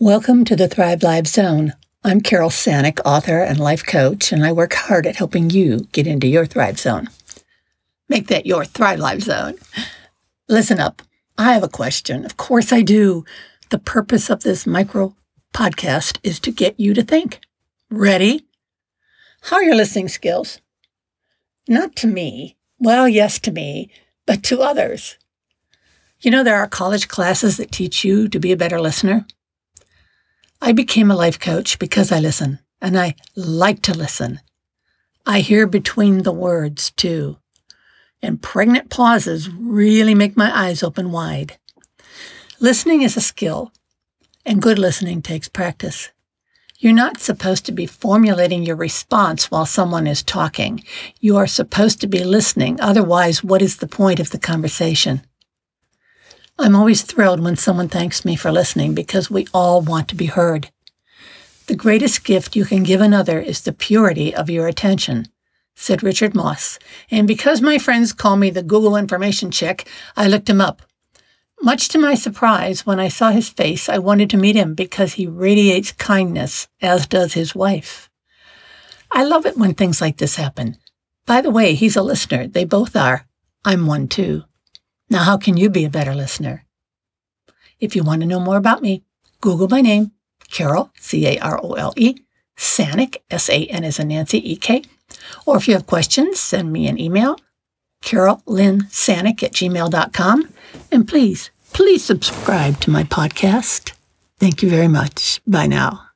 Welcome to the Thrive Live Zone. I'm Carole Sanek, author and life coach, and I work hard at helping you get into your Thrive Zone. Make that your Thrive Live Zone. Listen up. I have a question. Of course, I do. The purpose of this micro podcast is to get you to think. Ready? How are your listening skills? Not to me. Well, yes, to me, but to others. You know, there are college classes that teach you to be a better listener. I became a life coach because I listen, and I like to listen. I hear between the words, too. And pregnant pauses really make my eyes open wide. Listening is a skill, and good listening takes practice. You're not supposed to be formulating your response while someone is talking. You are supposed to be listening. Otherwise, what is the point of the conversation? I'm always thrilled when someone thanks me for listening because we all want to be heard. The greatest gift you can give another is the purity of your attention, said Richard Moss. And because my friends call me the Google information chick, I looked him up. Much to my surprise, when I saw his face, I wanted to meet him because he radiates kindness, as does his wife. I love it when things like this happen. By the way, he's a listener. They both are. I'm one too. Now, how can you be a better listener? If you want to know more about me, Google my name, Carole, C A R O L E, Sanek, S A N as in Nancy, E K. Or if you have questions, send me an email, carollynsanick at gmail.com. And please, please subscribe to my podcast. Thank you very much. Bye now.